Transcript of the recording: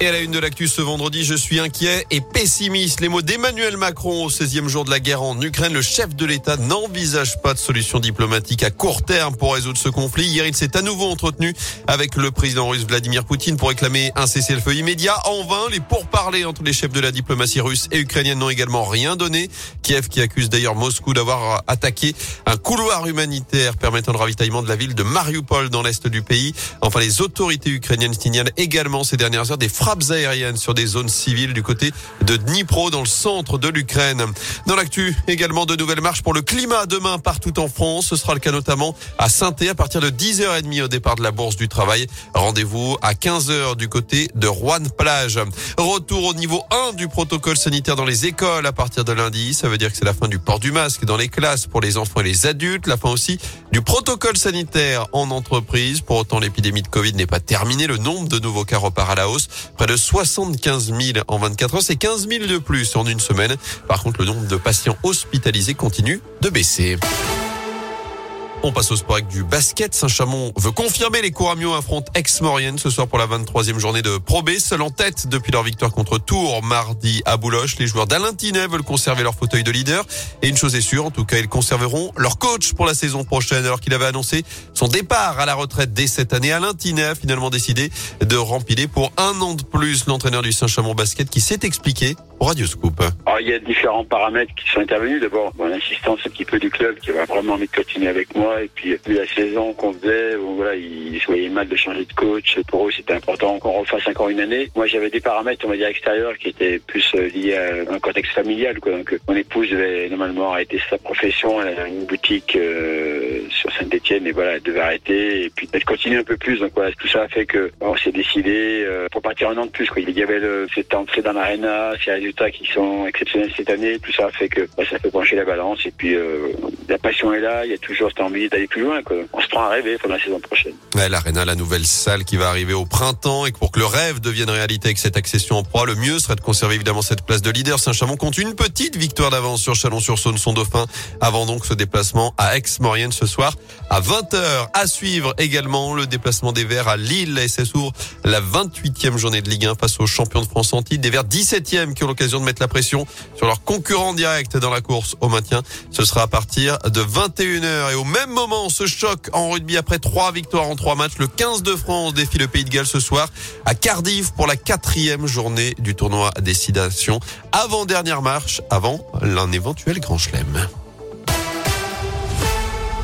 Et à la une de l'actu ce vendredi, je suis inquiet et pessimiste. Les mots d'Emmanuel Macron au 16e jour de la guerre en Ukraine. Le chef de l'État n'envisage pas de solution diplomatique à court terme pour résoudre ce conflit. Hier, il s'est à nouveau entretenu avec le président russe Vladimir Poutine pour réclamer un cessez-le-feu immédiat. En vain, les pourparlers entre les chefs de la diplomatie russe et ukrainienne n'ont également rien donné. Kiev qui accuse d'ailleurs Moscou d'avoir attaqué un couloir humanitaire permettant le ravitaillement de la ville de Mariupol dans l'est du pays. Enfin, les autorités ukrainiennes signalent également ces dernières heures des frappes aériennes sur des zones civiles du côté de Dnipro dans le centre de l'Ukraine. Dans l'actu, également de nouvelles marches pour le climat demain partout en France. Ce sera le cas notamment à saint à partir de 10h30 au départ de la Bourse du Travail. Rendez-vous à 15h du côté de Rouen-Plage. Retour au niveau 1 du protocole sanitaire dans les écoles à partir de lundi. Ça veut dire que c'est la fin du port du masque dans les classes pour les enfants et les adultes. La fin aussi du protocole sanitaire en entreprise. Pour autant, l'épidémie de Covid n'est pas terminée. Le nombre de nouveaux cas repart à la hausse. Près de 75 000 en 24 heures. C'est 15 000 de plus en une semaine. Par contre, le nombre de patients hospitalisés continue de baisser. On passe au sport du basket. Saint-Chamond veut confirmer les Couramio affrontent Aix-Maurienne ce soir pour la 23e journée de Pro B. Seul en tête depuis leur victoire contre Tours mardi à Bouloche. Les joueurs d'Alain Tinet veulent conserver leur fauteuil de leader. Et une chose est sûre, en tout cas, ils conserveront leur coach pour la saison prochaine alors qu'il avait annoncé son départ à la retraite dès cette année. Alain Tinet a finalement décidé de rempiler pour un an de plus l'entraîneur du Saint-Chamond basket qui s'est expliqué au Radio Scoop. Alors, il y a différents paramètres qui sont intervenus. D'abord, bon, l'insistance un petit peu du club qui va vraiment continuer avec moi et puis, plus la saison qu'on faisait, voilà, ils voyaient mal de changer de coach. Pour eux, c'était important qu'on refasse encore une année. Moi, j'avais des paramètres, on va dire, extérieurs qui étaient plus euh, liés à un contexte familial. Donc, mon épouse devait normalement arrêter sa profession. Elle a une boutique euh, Saint-Etienne et voilà, elle devait arrêter. Et puis, elle continue un peu plus. Donc, voilà, tout ça a fait que on s'est décidé euh, pour partir un an de plus. Quoi. Il y avait le, cette entrée dans l'arena, ces résultats qui sont exceptionnels cette année. Tout ça a fait que bah, ça fait pencher la balance. Et puis, euh, la passion est là. Il y a toujours cette envie d'aller plus loin. On se prend à rêver pour la saison prochaine. Ouais, L'Arena, la nouvelle salle qui va arriver au printemps et pour que le rêve devienne réalité avec cette accession en proie, le mieux serait de conserver évidemment cette place de leader. Saint-Chamond compte une petite victoire d'avance sur Chalon-sur-Saône, son dauphin, avant donc ce déplacement à Aix-Maurienne ce soir à 20h. À suivre également le déplacement des Verts à Lille. Et s'ouvre la 28e journée de Ligue 1 face aux champions de France titre. Des Verts 17e qui ont l'occasion de mettre la pression sur leur concurrent direct dans la course au maintien. Ce sera à partir de 21h et au même moment ce choc en rugby après trois victoires en trois matchs. Le 15 de France défie le Pays de Galles ce soir à Cardiff pour la quatrième journée du tournoi Destination. Avant-dernière marche, avant l'un éventuel grand chelem.